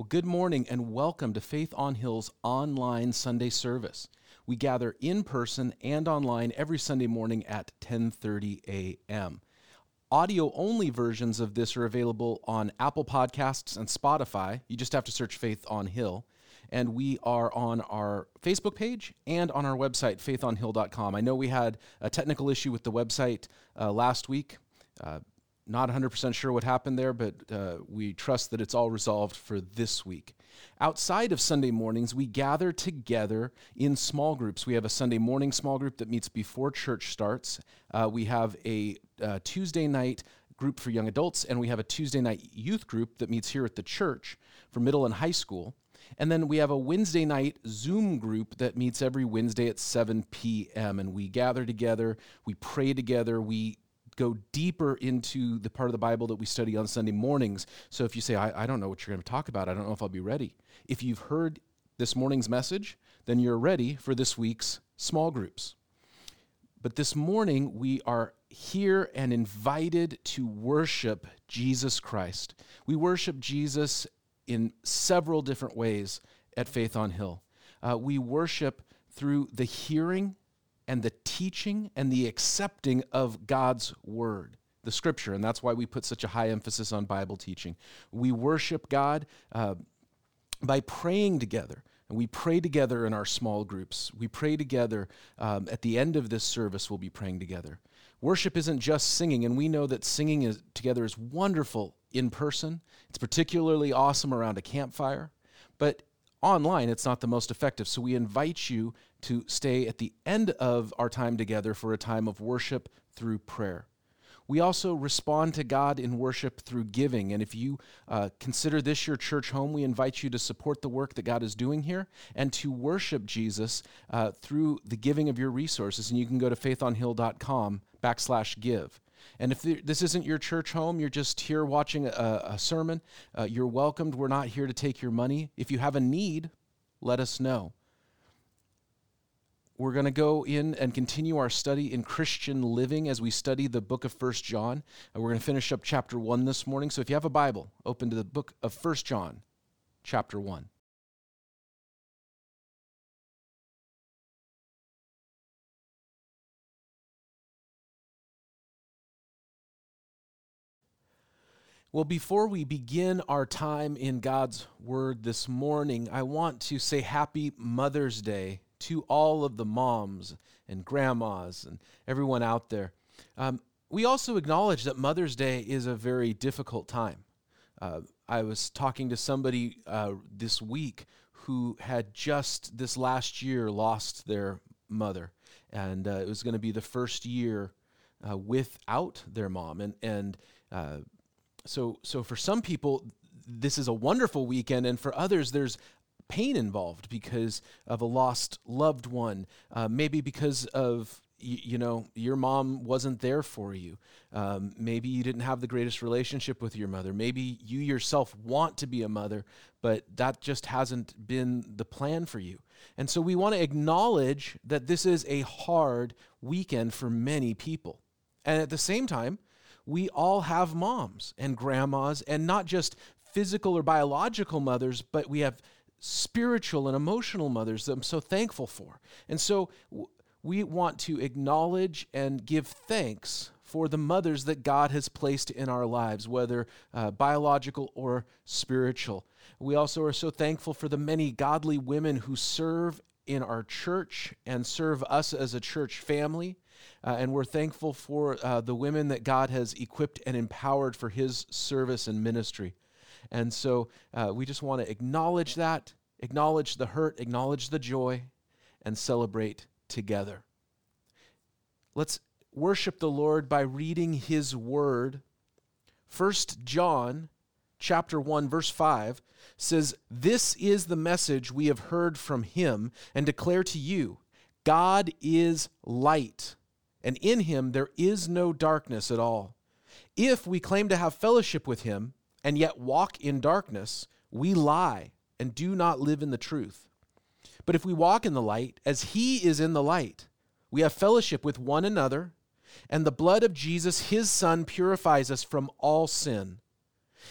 Well, good morning and welcome to Faith on Hill's online Sunday service. We gather in person and online every Sunday morning at 10:30 a.m. Audio only versions of this are available on Apple Podcasts and Spotify. You just have to search Faith on Hill. And we are on our Facebook page and on our website, faithonhill.com. I know we had a technical issue with the website uh, last week. Uh, not 100% sure what happened there, but uh, we trust that it's all resolved for this week. Outside of Sunday mornings, we gather together in small groups. We have a Sunday morning small group that meets before church starts. Uh, we have a uh, Tuesday night group for young adults, and we have a Tuesday night youth group that meets here at the church for middle and high school. And then we have a Wednesday night Zoom group that meets every Wednesday at 7 p.m. And we gather together, we pray together, we go deeper into the part of the Bible that we study on Sunday mornings. So if you say, I, I don't know what you're going to talk about, I don't know if I'll be ready. If you've heard this morning's message, then you're ready for this week's small groups. But this morning, we are here and invited to worship Jesus Christ. We worship Jesus in several different ways at Faith on Hill. Uh, we worship through the hearing and the teaching and the accepting of God's word, the scripture. And that's why we put such a high emphasis on Bible teaching. We worship God uh, by praying together. And we pray together in our small groups. We pray together. Um, at the end of this service, we'll be praying together. Worship isn't just singing, and we know that singing is, together is wonderful in person. It's particularly awesome around a campfire. But online, it's not the most effective. So we invite you to stay at the end of our time together for a time of worship through prayer. We also respond to God in worship through giving. And if you uh, consider this your church home, we invite you to support the work that God is doing here and to worship Jesus uh, through the giving of your resources. And you can go to faithonhill.com backslash give. And if this isn't your church home, you're just here watching a, a sermon, uh, you're welcomed. We're not here to take your money. If you have a need, let us know we're going to go in and continue our study in Christian living as we study the book of First John. And we're going to finish up chapter 1 this morning. So if you have a Bible, open to the book of First John, chapter 1. Well, before we begin our time in God's Word this morning, I want to say Happy Mother's Day to all of the moms and grandmas and everyone out there. Um, we also acknowledge that Mother's Day is a very difficult time. Uh, I was talking to somebody uh, this week who had just this last year lost their mother, and uh, it was going to be the first year uh, without their mom. And and uh, so so for some people, this is a wonderful weekend, and for others, there's pain involved because of a lost loved one, uh, maybe because of you, know your mom wasn't there for you. Um, maybe you didn't have the greatest relationship with your mother. Maybe you yourself want to be a mother but that just hasn't been the plan for you. And so we want to acknowledge that this is a hard weekend for many people. And at the same time we all have moms and grandmas and not just physical or biological mothers but we have spiritual and emotional mothers that I'm so thankful for. And so we want to acknowledge and give thanks for the mothers that God has placed in our lives, whether uh, biological or spiritual. We also are so thankful for the many godly women who serve in our church and serve us as a church family. Uh, and we're thankful for uh, the women that God has equipped and empowered for His service and ministry. And so uh, we just want to acknowledge that, acknowledge the hurt, acknowledge the joy, and celebrate together. Let's worship the Lord by reading his word. First John chapter 1 verse 5 says, "This is the message we have heard from him and declare to you, God is light, and in him there is no darkness at all. If we claim to have fellowship with him, and yet walk in darkness, we lie and do not live in the truth. But if we walk in the light, as he is in the light, we have fellowship with one another, and the blood of Jesus, his Son, purifies us from all sin.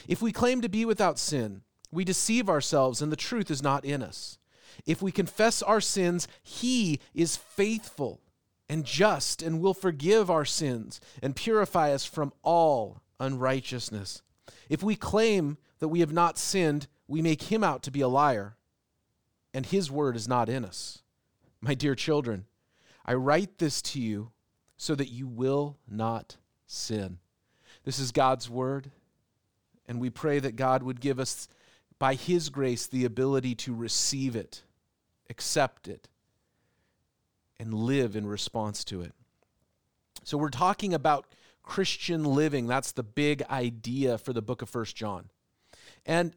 If we claim to be without sin, we deceive ourselves and the truth is not in us. If we confess our sins, He is faithful and just and will forgive our sins and purify us from all unrighteousness. If we claim that we have not sinned, we make Him out to be a liar, and His word is not in us. My dear children, I write this to you so that you will not sin. This is God's word, and we pray that God would give us, by His grace, the ability to receive it, accept it, and live in response to it. So, we're talking about Christian living. That's the big idea for the book of First John. And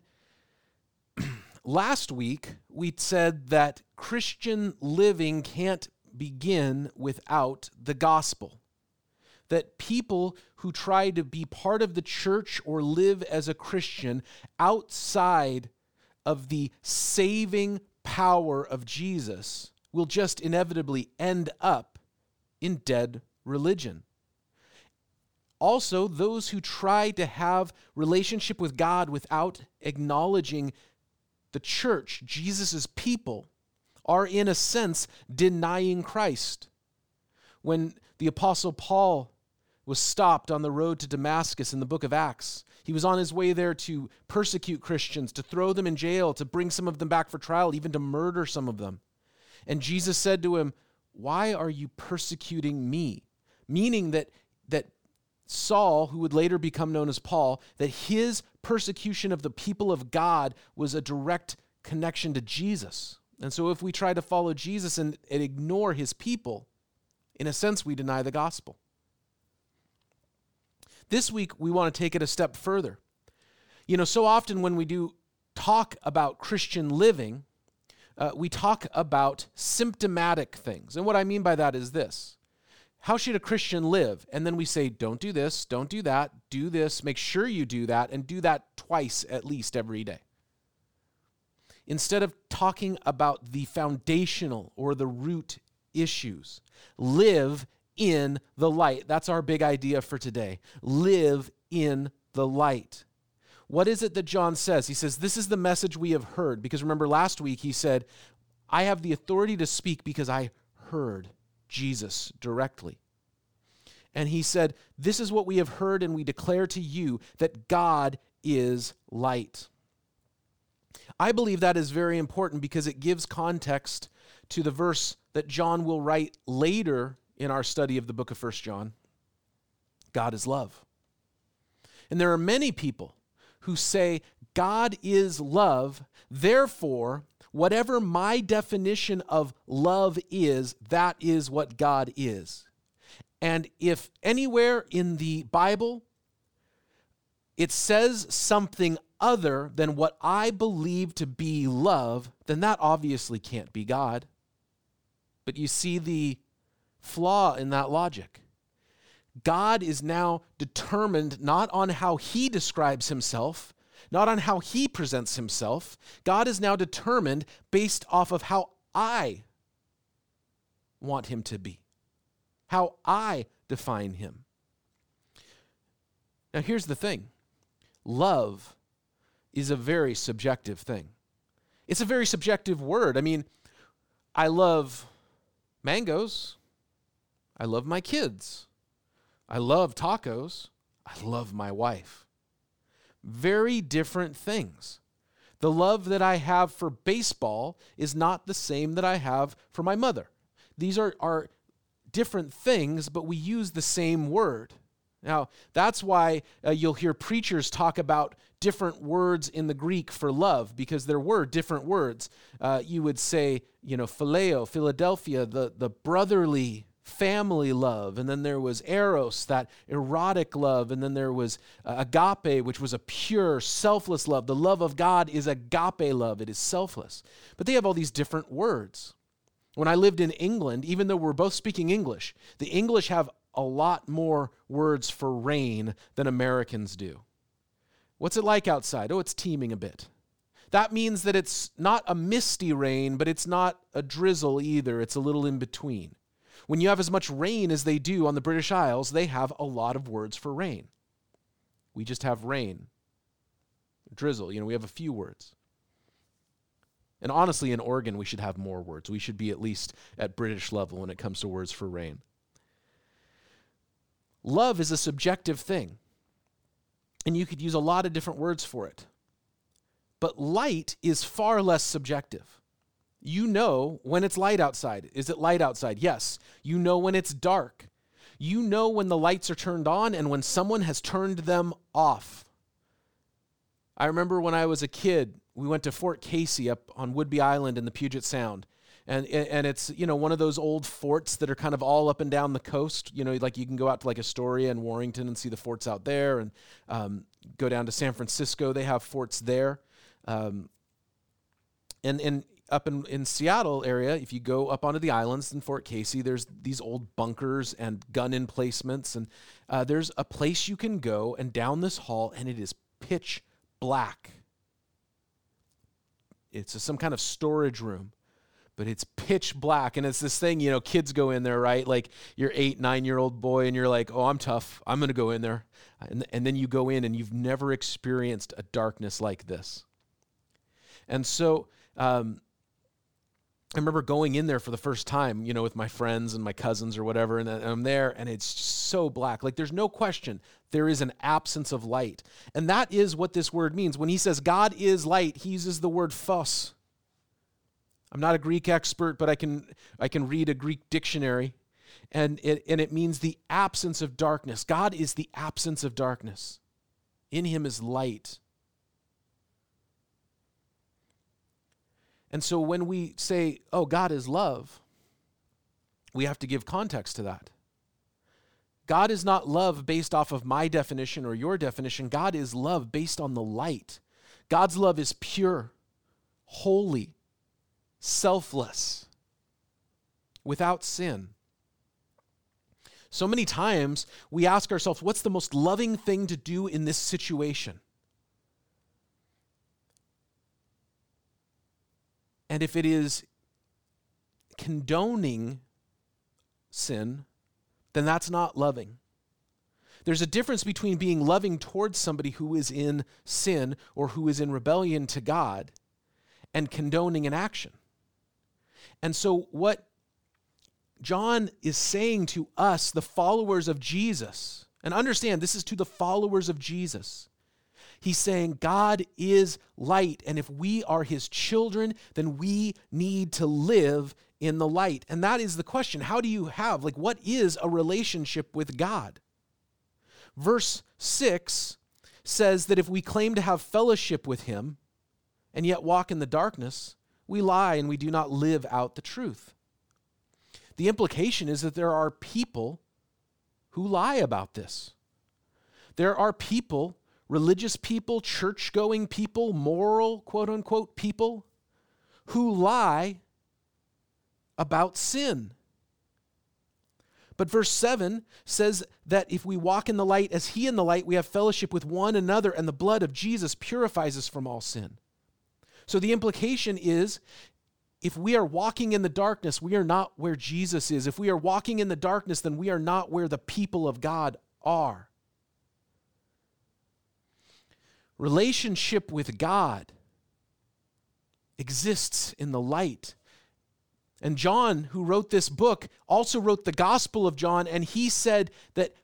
last week, we said that Christian living can't begin without the gospel. That people who try to be part of the church or live as a Christian outside of the saving power of Jesus will just inevitably end up in dead religion. Also, those who try to have relationship with God without acknowledging the church, Jesus' people, are in a sense denying Christ. When the Apostle Paul was stopped on the road to Damascus in the book of Acts, he was on his way there to persecute Christians, to throw them in jail, to bring some of them back for trial, even to murder some of them. And Jesus said to him, Why are you persecuting me? Meaning that, Saul, who would later become known as Paul, that his persecution of the people of God was a direct connection to Jesus. And so, if we try to follow Jesus and, and ignore his people, in a sense, we deny the gospel. This week, we want to take it a step further. You know, so often when we do talk about Christian living, uh, we talk about symptomatic things. And what I mean by that is this How should a Christian live? And then we say, don't do this, don't do that, do this, make sure you do that, and do that twice at least every day instead of talking about the foundational or the root issues. Live in the light. That's our big idea for today. Live in the light. What is it that John says? He says, This is the message we have heard. Because remember, last week he said, I have the authority to speak because I heard Jesus directly. And he said, This is what we have heard, and we declare to you that God is light. I believe that is very important because it gives context to the verse that John will write later in our study of the book of First John God is love. And there are many people who say, God is love, therefore, whatever my definition of love is, that is what God is. And if anywhere in the Bible it says something other than what I believe to be love, then that obviously can't be God. But you see the flaw in that logic. God is now determined not on how he describes himself, not on how he presents himself. God is now determined based off of how I want him to be, how I define him. Now, here's the thing love is a very subjective thing. It's a very subjective word. I mean, I love mangoes. I love my kids. I love tacos. I love my wife. Very different things. The love that I have for baseball is not the same that I have for my mother. These are, are different things, but we use the same word. Now, that's why uh, you'll hear preachers talk about different words in the Greek for love, because there were different words. Uh, you would say, you know, phileo, Philadelphia, the, the brotherly family love, and then there was eros, that erotic love, and then there was uh, agape, which was a pure, selfless love. The love of God is agape love, it is selfless. But they have all these different words. When I lived in England, even though we're both speaking English, the English have a lot more words for rain than Americans do. What's it like outside? Oh, it's teeming a bit. That means that it's not a misty rain, but it's not a drizzle either. It's a little in between. When you have as much rain as they do on the British Isles, they have a lot of words for rain. We just have rain. drizzle. You know, we have a few words. And honestly, in Oregon, we should have more words. We should be at least at British level when it comes to words for rain. Love is a subjective thing, and you could use a lot of different words for it. But light is far less subjective. You know when it's light outside. Is it light outside? Yes. You know when it's dark. You know when the lights are turned on and when someone has turned them off. I remember when I was a kid, we went to Fort Casey up on Whidbey Island in the Puget Sound. And, and it's you know one of those old forts that are kind of all up and down the coast you know like you can go out to like astoria and warrenton and see the forts out there and um, go down to san francisco they have forts there um, and and up in, in Seattle area, if you go up onto the islands in Fort Casey, there's these old bunkers and gun emplacements, and uh, there's a place you can go and down this hall, and it is pitch black. It's a, some kind of storage room, but it's pitch black, and it's this thing. You know, kids go in there, right? Like you're eight, nine year old boy, and you're like, "Oh, I'm tough. I'm gonna go in there," and and then you go in, and you've never experienced a darkness like this. And so. Um, I remember going in there for the first time, you know, with my friends and my cousins or whatever, and I'm there and it's so black. Like there's no question there is an absence of light. And that is what this word means. When he says God is light, he uses the word phos. I'm not a Greek expert, but I can I can read a Greek dictionary and it and it means the absence of darkness. God is the absence of darkness. In him is light. And so when we say, oh, God is love, we have to give context to that. God is not love based off of my definition or your definition. God is love based on the light. God's love is pure, holy, selfless, without sin. So many times we ask ourselves, what's the most loving thing to do in this situation? And if it is condoning sin, then that's not loving. There's a difference between being loving towards somebody who is in sin or who is in rebellion to God and condoning an action. And so, what John is saying to us, the followers of Jesus, and understand this is to the followers of Jesus, He's saying God is light, and if we are his children, then we need to live in the light. And that is the question. How do you have, like, what is a relationship with God? Verse 6 says that if we claim to have fellowship with him and yet walk in the darkness, we lie and we do not live out the truth. The implication is that there are people who lie about this. There are people religious people, church going people, moral, quote unquote, people who lie about sin. But verse 7 says that if we walk in the light as he in the light, we have fellowship with one another, and the blood of Jesus purifies us from all sin. So the implication is if we are walking in the darkness, we are not where Jesus is. If we are walking in the darkness, then we are not where the people of God are. Relationship with God exists in the light. And John, who wrote this book, also wrote the Gospel of John, and he said that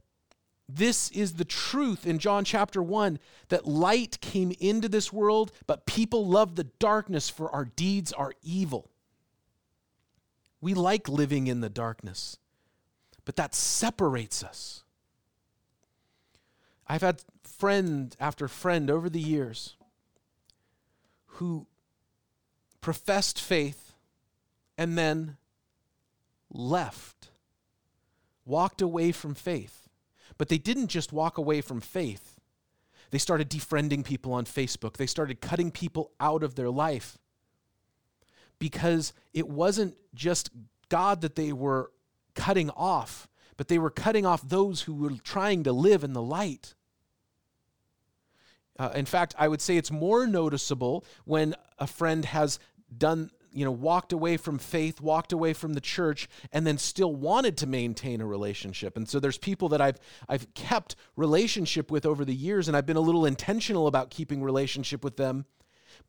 this is the truth in John chapter 1 that light came into this world, but people love the darkness, for our deeds are evil. We like living in the darkness, but that separates us. I've had friend after friend over the years who professed faith and then left, walked away from faith. But they didn't just walk away from faith, they started defriending people on Facebook, they started cutting people out of their life because it wasn't just God that they were cutting off, but they were cutting off those who were trying to live in the light. Uh, in fact, I would say it's more noticeable when a friend has done you know walked away from faith walked away from the church and then still wanted to maintain a relationship. And so there's people that i've i've kept relationship with over the years and i've been a little intentional about keeping relationship with them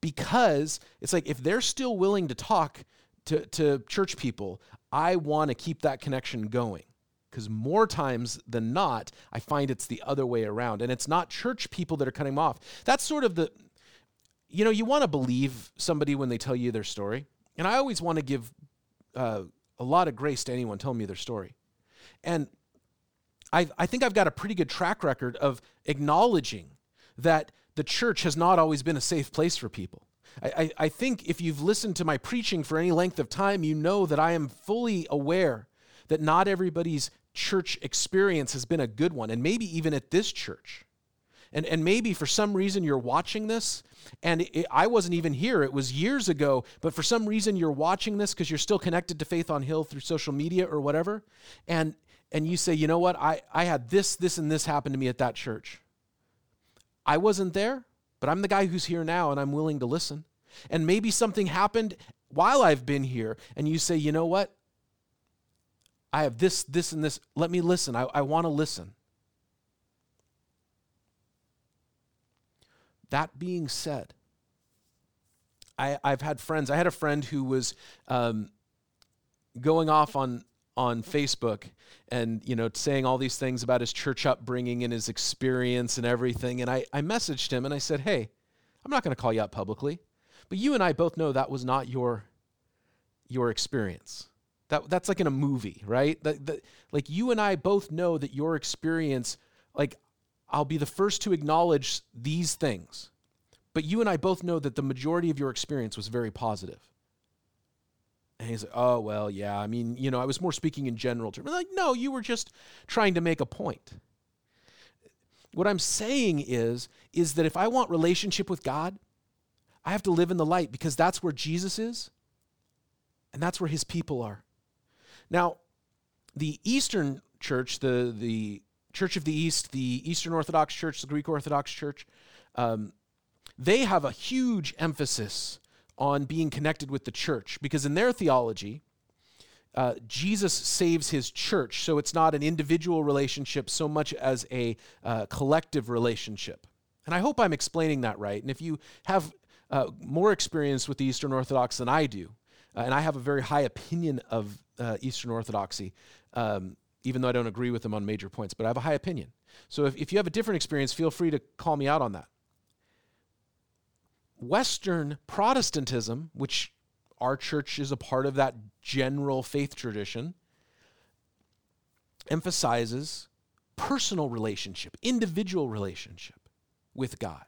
because it's like if they're still willing to talk to, to church people i want to keep that connection going because more times than not i find it's the other way around and it's not church people that are cutting them off that's sort of the you know, you want to believe somebody when they tell you their story. And I always want to give uh, a lot of grace to anyone telling me their story. And I, I think I've got a pretty good track record of acknowledging that the church has not always been a safe place for people. I, I, I think if you've listened to my preaching for any length of time, you know that I am fully aware that not everybody's church experience has been a good one, and maybe even at this church. And, and maybe for some reason you're watching this, and it, I wasn't even here. It was years ago, but for some reason you're watching this because you're still connected to Faith on Hill through social media or whatever. And, and you say, you know what? I, I had this, this, and this happen to me at that church. I wasn't there, but I'm the guy who's here now, and I'm willing to listen. And maybe something happened while I've been here, and you say, you know what? I have this, this, and this. Let me listen. I, I want to listen. That being said, I, I've had friends. I had a friend who was um, going off on on Facebook and you know saying all these things about his church upbringing and his experience and everything. And I, I messaged him and I said, Hey, I'm not going to call you out publicly, but you and I both know that was not your your experience. That that's like in a movie, right? That, that like you and I both know that your experience, like I'll be the first to acknowledge these things. But you and I both know that the majority of your experience was very positive. And he's like, oh, well, yeah. I mean, you know, I was more speaking in general terms. Like, no, you were just trying to make a point. What I'm saying is, is that if I want relationship with God, I have to live in the light because that's where Jesus is and that's where his people are. Now, the Eastern church, the, the Church of the East, the Eastern Orthodox Church, the Greek Orthodox Church, um, they have a huge emphasis on being connected with the church because in their theology, uh, Jesus saves his church, so it's not an individual relationship so much as a uh, collective relationship. And I hope I'm explaining that right. And if you have uh, more experience with the Eastern Orthodox than I do, uh, and I have a very high opinion of uh, Eastern Orthodoxy, um, even though I don't agree with them on major points, but I have a high opinion. So if, if you have a different experience, feel free to call me out on that. Western Protestantism, which our church is a part of that general faith tradition, emphasizes personal relationship, individual relationship with God.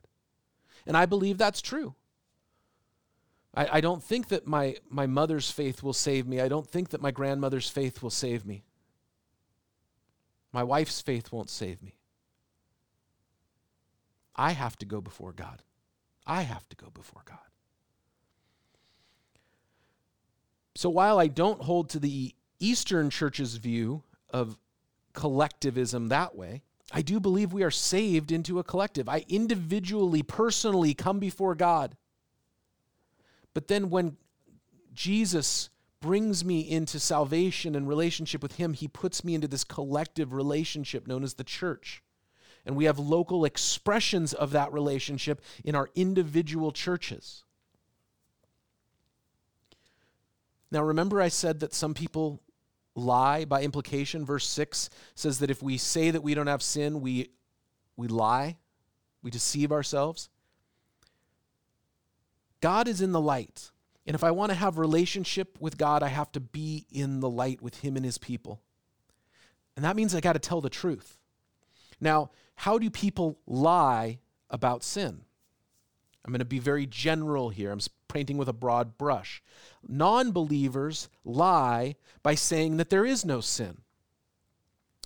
And I believe that's true. I, I don't think that my, my mother's faith will save me. I don't think that my grandmother's faith will save me. My wife's faith won't save me. I have to go before God. I have to go before God. So while I don't hold to the Eastern Church's view of collectivism that way, I do believe we are saved into a collective. I individually, personally come before God. But then when Jesus brings me into salvation and relationship with Him, He puts me into this collective relationship known as the church. And we have local expressions of that relationship in our individual churches. Now, remember, I said that some people lie by implication. Verse 6 says that if we say that we don't have sin, we, we lie, we deceive ourselves. God is in the light. And if I want to have relationship with God, I have to be in the light with him and his people. And that means I got to tell the truth. Now, how do people lie about sin? I'm going to be very general here. I'm painting with a broad brush. Non believers lie by saying that there is no sin.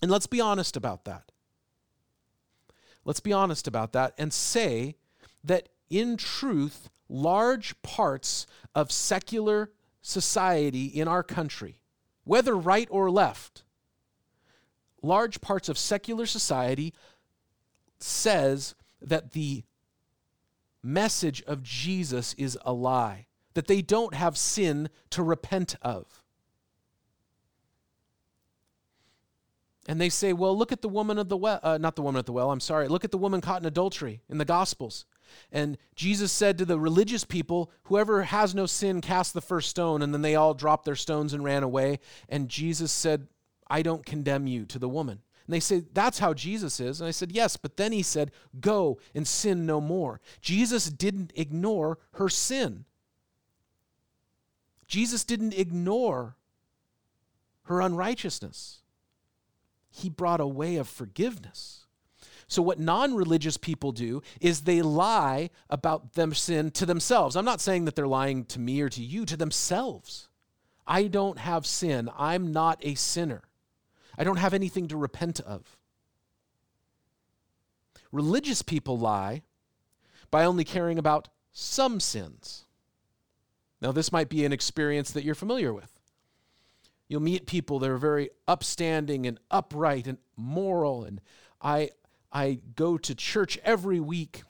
And let's be honest about that. Let's be honest about that and say that in truth, large parts of secular society in our country, whether right or left, large parts of secular society says that the message of Jesus is a lie, that they don't have sin to repent of. And they say, well, look at the woman of the well, uh, not the woman at the well, I'm sorry. Look at the woman caught in adultery in the Gospels. And Jesus said to the religious people, whoever has no sin, cast the first stone. And then they all dropped their stones and ran away. And Jesus said, I don't condemn you to the woman. And they say, That's how Jesus is. And I said, Yes. But then he said, Go and sin no more. Jesus didn't ignore her sin. Jesus didn't ignore her unrighteousness. He brought a way of forgiveness. So, what non religious people do is they lie about them sin to themselves. I'm not saying that they're lying to me or to you, to themselves. I don't have sin. I'm not a sinner. I don't have anything to repent of. Religious people lie by only caring about some sins. Now, this might be an experience that you're familiar with. You'll meet people that are very upstanding and upright and moral, and I, I go to church every week,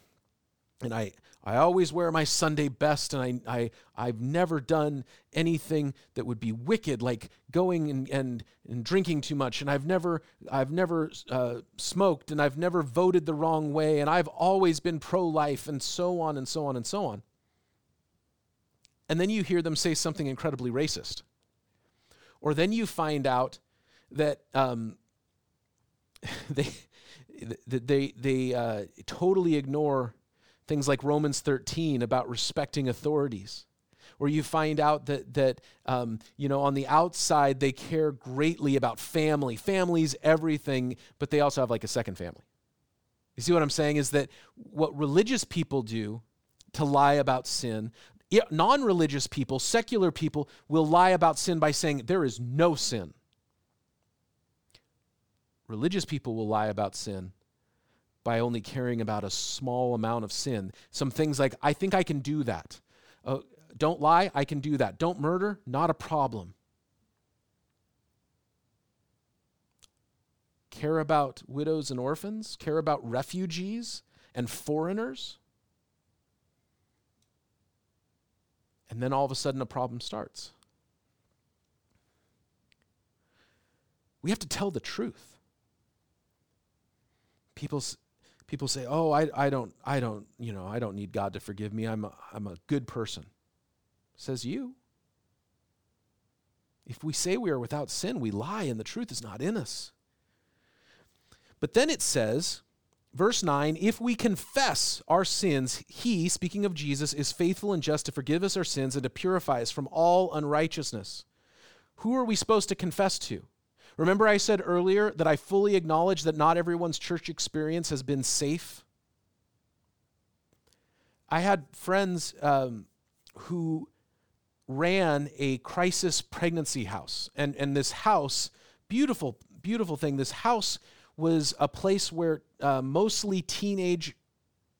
and I, I always wear my Sunday best, and I, I, I've never done anything that would be wicked, like going and, and, and drinking too much, and I've never, I've never uh, smoked, and I've never voted the wrong way, and I've always been pro life, and so on and so on and so on. And then you hear them say something incredibly racist. Or then you find out that um, they, they, they uh, totally ignore things like Romans 13 about respecting authorities, where you find out that, that um, you know, on the outside they care greatly about family. families, everything, but they also have like a second family. You see what I'm saying? Is that what religious people do to lie about sin, non religious people, secular people, will lie about sin by saying there is no sin. Religious people will lie about sin by only caring about a small amount of sin. Some things like, I think I can do that. Uh, don't lie, I can do that. Don't murder, not a problem. Care about widows and orphans, care about refugees and foreigners. And then all of a sudden, a problem starts. We have to tell the truth. People, people say, "Oh, I, I don't, I don't, you know, I don't need God to forgive me. I'm a, I'm a good person." Says you. If we say we are without sin, we lie, and the truth is not in us. But then it says, verse 9, if we confess our sins, he, speaking of Jesus, is faithful and just to forgive us our sins and to purify us from all unrighteousness. Who are we supposed to confess to? Remember, I said earlier that I fully acknowledge that not everyone's church experience has been safe. I had friends um, who ran a crisis pregnancy house, and, and this house, beautiful, beautiful thing, this house was a place where uh, mostly teenage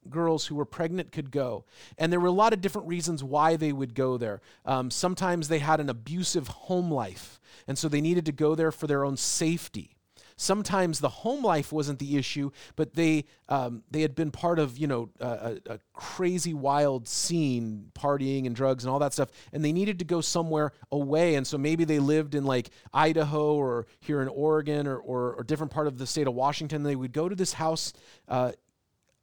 girls who were pregnant could go. And there were a lot of different reasons why they would go there. Um, sometimes they had an abusive home life, and so they needed to go there for their own safety. Sometimes the home life wasn't the issue, but they um, they had been part of you know a, a crazy wild scene, partying and drugs and all that stuff, and they needed to go somewhere away. And so maybe they lived in like Idaho or here in Oregon or or, or different part of the state of Washington. They would go to this house uh,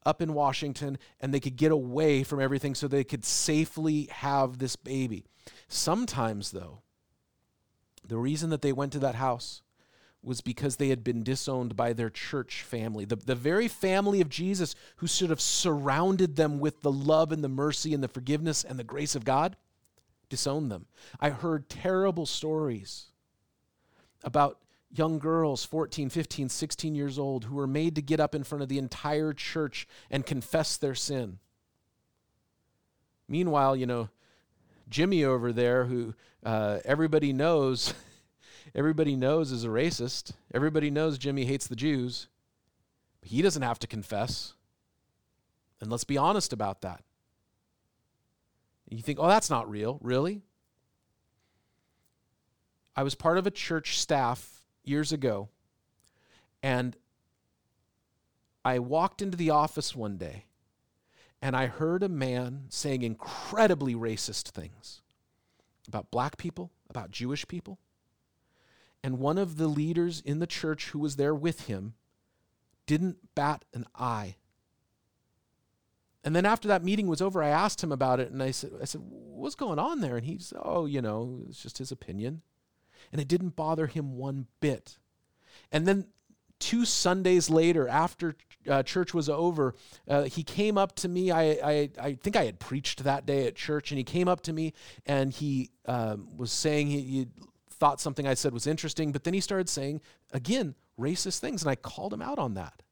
up in Washington and they could get away from everything so they could safely have this baby. Sometimes, though, the reason that they went to that house was because they had been disowned by their church family. The, the very family of Jesus who should have surrounded them with the love and the mercy and the forgiveness and the grace of God disowned them. I heard terrible stories about young girls, 14, 15, 16 years old, who were made to get up in front of the entire church and confess their sin. Meanwhile, you know, Jimmy over there, who uh, everybody knows everybody knows is a racist. Everybody knows Jimmy hates the Jews. But he doesn't have to confess. And let's be honest about that. you think, oh, that's not real. Really? I was part of a church staff years ago, and I walked into the office one day, and I heard a man saying incredibly racist things about black people, about Jewish people. And one of the leaders in the church who was there with him didn't bat an eye. And then after that meeting was over, I asked him about it and I said, I said, What's going on there? And he said, Oh, you know, it's just his opinion. And it didn't bother him one bit. And then two Sundays later, after uh, church was over, uh, he came up to me. I, I, I, think I had preached that day at church, and he came up to me and he um, was saying he, he thought something I said was interesting, but then he started saying, again, racist things, and I called him out on that.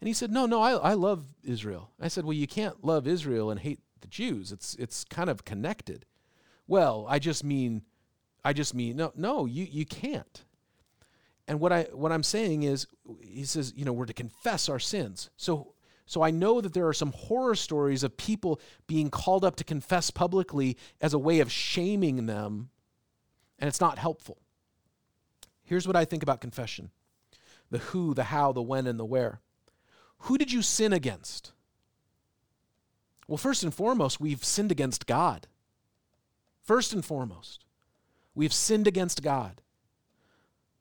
And he said, No, no, I, I love Israel. I said, Well, you can't love Israel and hate the Jews. It's, it's kind of connected. Well, I just mean, I just mean, no, no, you, you can't. And what I what I'm saying is, he says, you know, we're to confess our sins. So so I know that there are some horror stories of people being called up to confess publicly as a way of shaming them, and it's not helpful. Here's what I think about confession: the who, the how, the when, and the where. Who did you sin against? Well, first and foremost, we've sinned against God. First and foremost, we've sinned against God.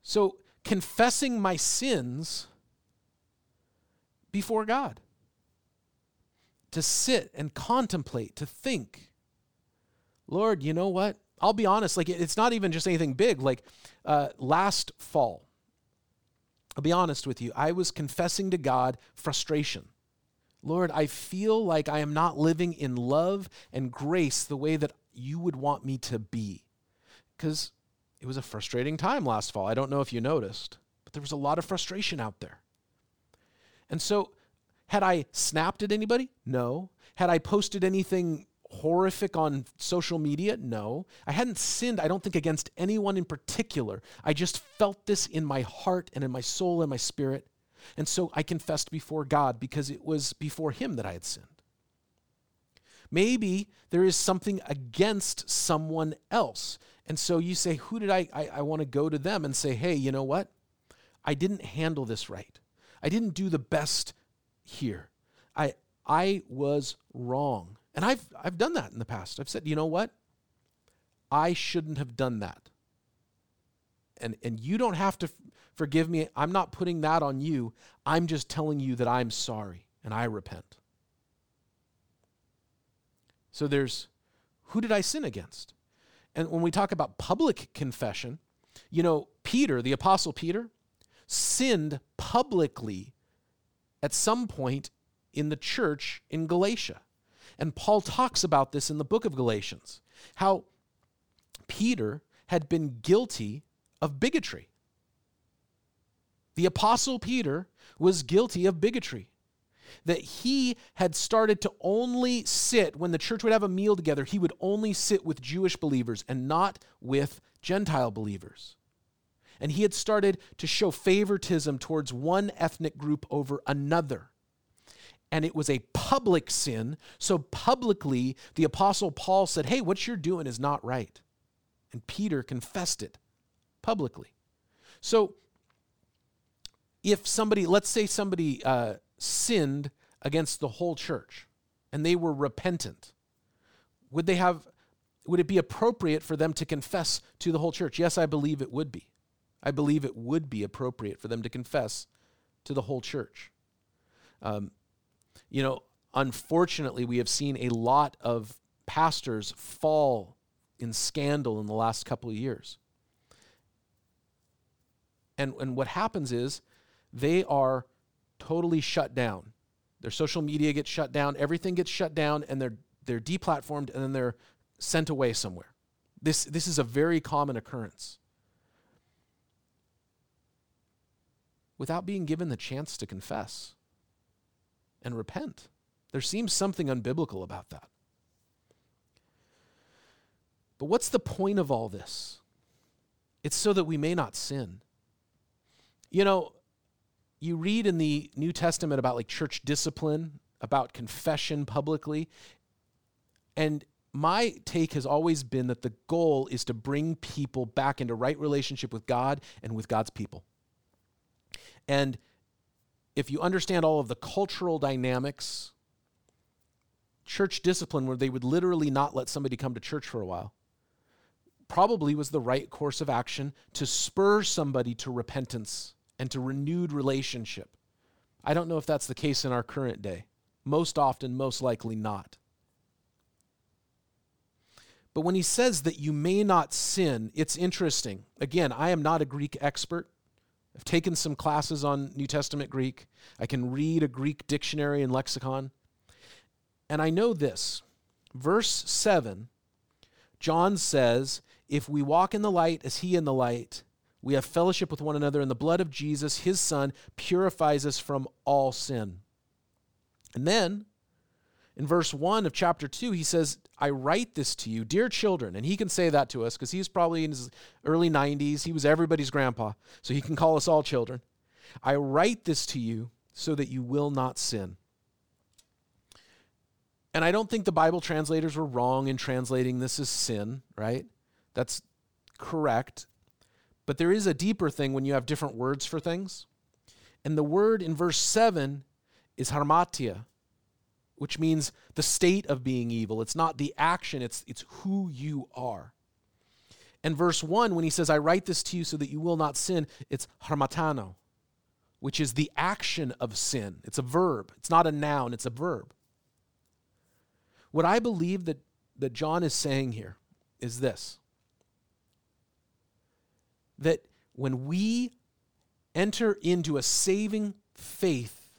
So confessing my sins before God. To sit and contemplate, to think, Lord, you know what? I'll be honest, like it's not even just anything big. Like uh, last fall, I'll be honest with you, I was confessing to God frustration. Lord, I feel like I am not living in love and grace the way that you would want me to be. Because it was a frustrating time last fall. I don't know if you noticed, but there was a lot of frustration out there. And so, had I snapped at anybody? No. Had I posted anything horrific on social media? No. I hadn't sinned, I don't think, against anyone in particular. I just felt this in my heart and in my soul and my spirit. And so I confessed before God because it was before Him that I had sinned. Maybe there is something against someone else. And so you say, Who did I? I, I want to go to them and say, Hey, you know what? I didn't handle this right. I didn't do the best here. I, I was wrong. And I've, I've done that in the past. I've said, You know what? I shouldn't have done that. And, and you don't have to f- forgive me. I'm not putting that on you. I'm just telling you that I'm sorry and I repent. So there's who did I sin against? And when we talk about public confession, you know, Peter, the Apostle Peter, sinned publicly at some point in the church in Galatia. And Paul talks about this in the book of Galatians how Peter had been guilty of bigotry. The Apostle Peter was guilty of bigotry that he had started to only sit, when the church would have a meal together, he would only sit with Jewish believers and not with Gentile believers. And he had started to show favoritism towards one ethnic group over another. And it was a public sin. So publicly, the Apostle Paul said, Hey, what you're doing is not right. And Peter confessed it publicly. So if somebody, let's say somebody uh, sinned against the whole church and they were repentant, would they have would it be appropriate for them to confess to the whole church? Yes, I believe it would be. I believe it would be appropriate for them to confess to the whole church. Um, you know, unfortunately, we have seen a lot of pastors fall in scandal in the last couple of years. And, and what happens is they are totally shut down. Their social media gets shut down, everything gets shut down, and they're they're deplatformed and then they're sent away somewhere. This this is a very common occurrence. Without being given the chance to confess and repent. There seems something unbiblical about that. But what's the point of all this? It's so that we may not sin. You know, you read in the New Testament about like church discipline, about confession publicly. And my take has always been that the goal is to bring people back into right relationship with God and with God's people. And if you understand all of the cultural dynamics church discipline where they would literally not let somebody come to church for a while probably was the right course of action to spur somebody to repentance and to renewed relationship. I don't know if that's the case in our current day. Most often, most likely not. But when he says that you may not sin, it's interesting. Again, I am not a Greek expert. I've taken some classes on New Testament Greek. I can read a Greek dictionary and lexicon. And I know this. Verse 7, John says, If we walk in the light as he in the light, we have fellowship with one another, and the blood of Jesus, his son, purifies us from all sin. And then in verse 1 of chapter 2, he says, I write this to you, dear children. And he can say that to us because he's probably in his early 90s. He was everybody's grandpa, so he can call us all children. I write this to you so that you will not sin. And I don't think the Bible translators were wrong in translating this as sin, right? That's correct. But there is a deeper thing when you have different words for things. And the word in verse 7 is harmatia, which means the state of being evil. It's not the action, it's, it's who you are. And verse 1, when he says, I write this to you so that you will not sin, it's harmatano, which is the action of sin. It's a verb, it's not a noun, it's a verb. What I believe that, that John is saying here is this that when we enter into a saving faith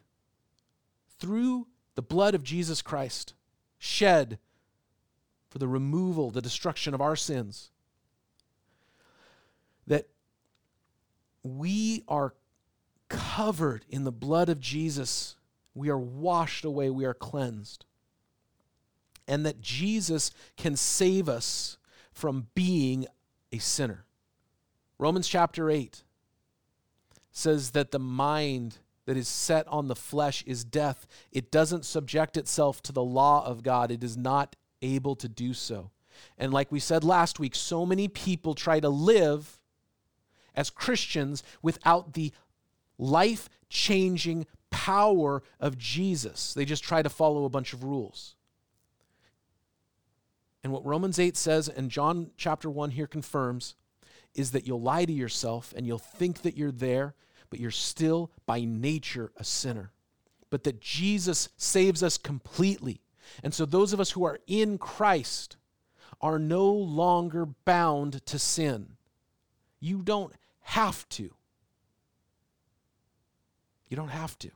through the blood of Jesus Christ, shed for the removal, the destruction of our sins, that we are covered in the blood of Jesus. We are washed away, we are cleansed. And that Jesus can save us from being a sinner. Romans chapter 8 says that the mind that is set on the flesh is death. It doesn't subject itself to the law of God, it is not able to do so. And like we said last week, so many people try to live as Christians without the life changing power of Jesus. They just try to follow a bunch of rules. And what Romans 8 says, and John chapter 1 here confirms, is that you'll lie to yourself and you'll think that you're there but you're still by nature a sinner. But that Jesus saves us completely. And so those of us who are in Christ are no longer bound to sin. You don't have to. You don't have to.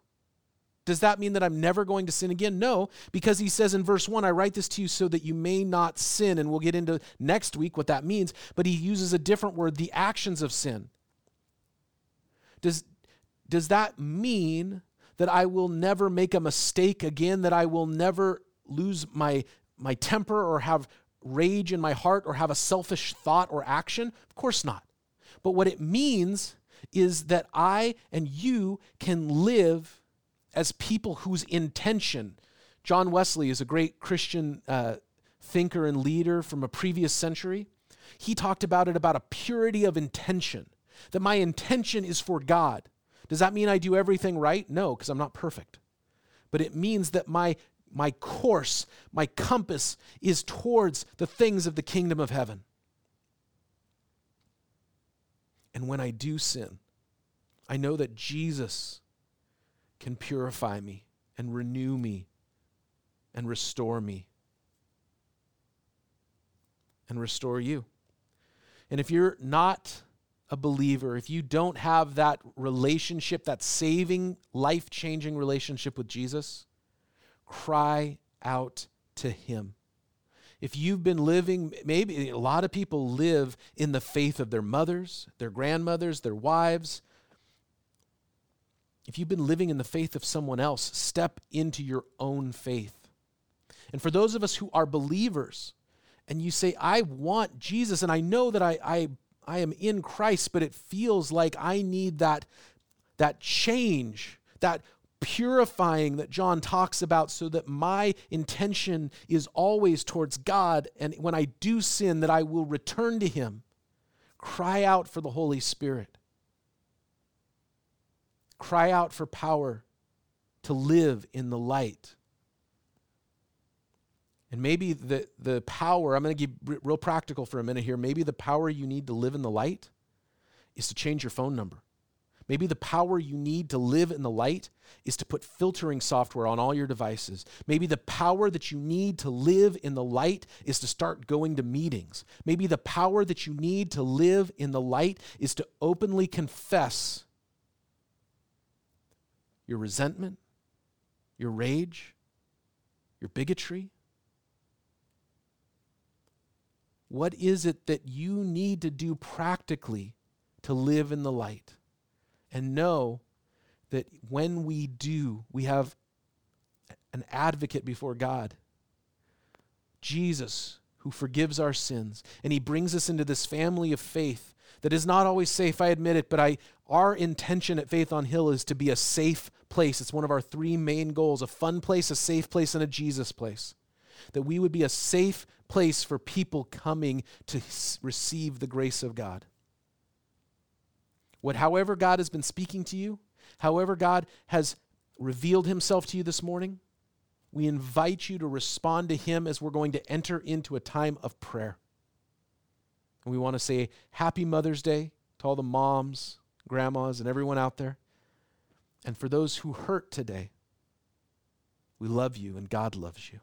Does that mean that I'm never going to sin again? No, because he says in verse 1, I write this to you so that you may not sin. And we'll get into next week what that means. But he uses a different word, the actions of sin. Does, does that mean that I will never make a mistake again, that I will never lose my, my temper or have rage in my heart or have a selfish thought or action? Of course not. But what it means is that I and you can live as people whose intention, John Wesley is a great Christian uh, thinker and leader from a previous century. He talked about it about a purity of intention that my intention is for God. Does that mean I do everything right? No, because I'm not perfect. But it means that my my course, my compass is towards the things of the kingdom of heaven. And when I do sin, I know that Jesus can purify me and renew me and restore me and restore you. And if you're not a believer, if you don't have that relationship, that saving, life changing relationship with Jesus, cry out to Him. If you've been living, maybe a lot of people live in the faith of their mothers, their grandmothers, their wives. If you've been living in the faith of someone else, step into your own faith. And for those of us who are believers, and you say, I want Jesus, and I know that I, I I am in Christ, but it feels like I need that, that change, that purifying that John talks about so that my intention is always towards God. And when I do sin, that I will return to Him. Cry out for the Holy Spirit. Cry out for power to live in the light. And maybe the, the power, I'm going to get real practical for a minute here. Maybe the power you need to live in the light is to change your phone number. Maybe the power you need to live in the light is to put filtering software on all your devices. Maybe the power that you need to live in the light is to start going to meetings. Maybe the power that you need to live in the light is to openly confess your resentment, your rage, your bigotry. What is it that you need to do practically to live in the light? And know that when we do, we have an advocate before God. Jesus, who forgives our sins. And he brings us into this family of faith that is not always safe, I admit it, but I, our intention at Faith on Hill is to be a safe place. It's one of our three main goals a fun place, a safe place, and a Jesus place. That we would be a safe place for people coming to receive the grace of God. What, however, God has been speaking to you, however, God has revealed himself to you this morning, we invite you to respond to him as we're going to enter into a time of prayer. And we want to say Happy Mother's Day to all the moms, grandmas, and everyone out there. And for those who hurt today, we love you and God loves you.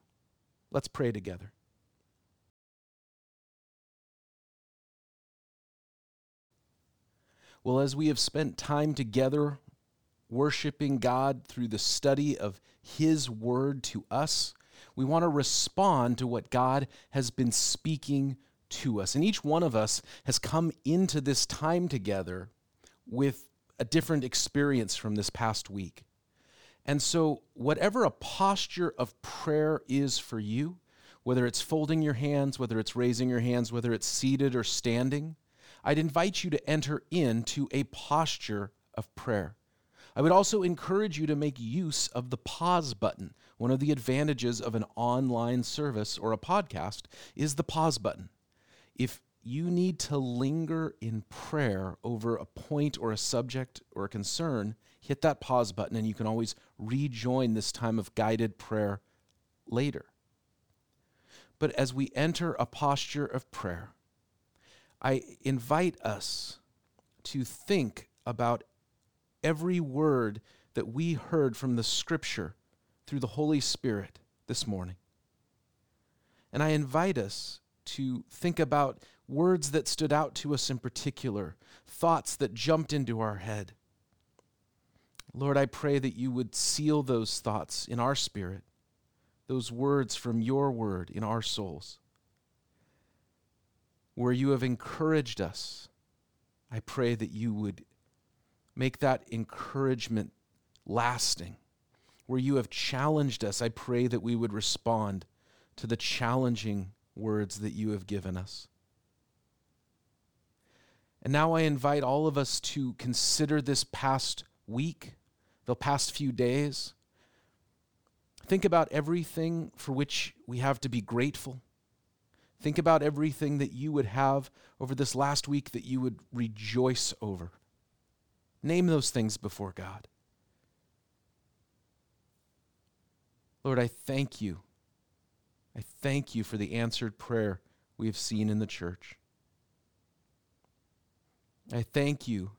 Let's pray together. Well, as we have spent time together worshiping God through the study of His Word to us, we want to respond to what God has been speaking to us. And each one of us has come into this time together with a different experience from this past week. And so, whatever a posture of prayer is for you, whether it's folding your hands, whether it's raising your hands, whether it's seated or standing, I'd invite you to enter into a posture of prayer. I would also encourage you to make use of the pause button. One of the advantages of an online service or a podcast is the pause button. If you need to linger in prayer over a point or a subject or a concern, hit that pause button and you can always rejoin this time of guided prayer later. But as we enter a posture of prayer, I invite us to think about every word that we heard from the scripture through the Holy Spirit this morning. And I invite us to think about words that stood out to us in particular, thoughts that jumped into our head. Lord, I pray that you would seal those thoughts in our spirit, those words from your word in our souls. Where you have encouraged us, I pray that you would make that encouragement lasting. Where you have challenged us, I pray that we would respond to the challenging words that you have given us. And now I invite all of us to consider this past week, the past few days. Think about everything for which we have to be grateful. Think about everything that you would have over this last week that you would rejoice over. Name those things before God. Lord, I thank you I thank you for the answered prayer we have seen in the church. I thank you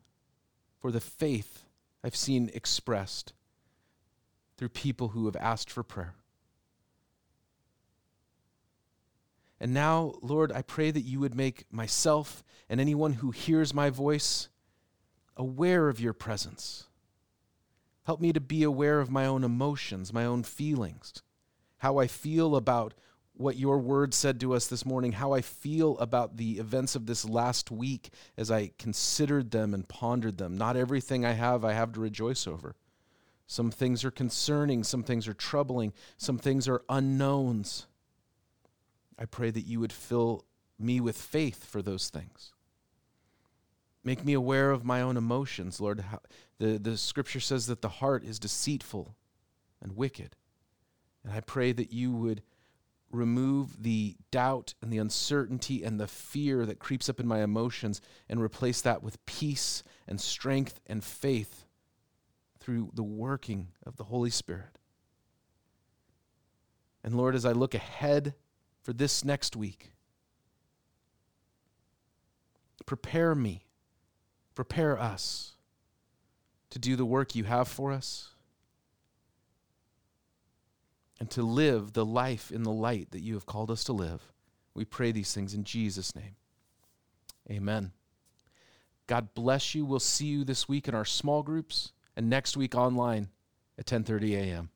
for the faith I've seen expressed through people who have asked for prayer. And now, Lord, I pray that you would make myself and anyone who hears my voice aware of your presence. Help me to be aware of my own emotions, my own feelings, how I feel about what your word said to us this morning, how I feel about the events of this last week as I considered them and pondered them. Not everything I have, I have to rejoice over. Some things are concerning, some things are troubling, some things are unknowns. I pray that you would fill me with faith for those things. Make me aware of my own emotions, Lord. The, the scripture says that the heart is deceitful and wicked. And I pray that you would remove the doubt and the uncertainty and the fear that creeps up in my emotions and replace that with peace and strength and faith through the working of the Holy Spirit. And Lord, as I look ahead for this next week, prepare me, prepare us to do the work you have for us and to live the life in the light that you have called us to live. We pray these things in Jesus' name. Amen. God bless you. We'll see you this week in our small groups and next week online at 10:30 a.m.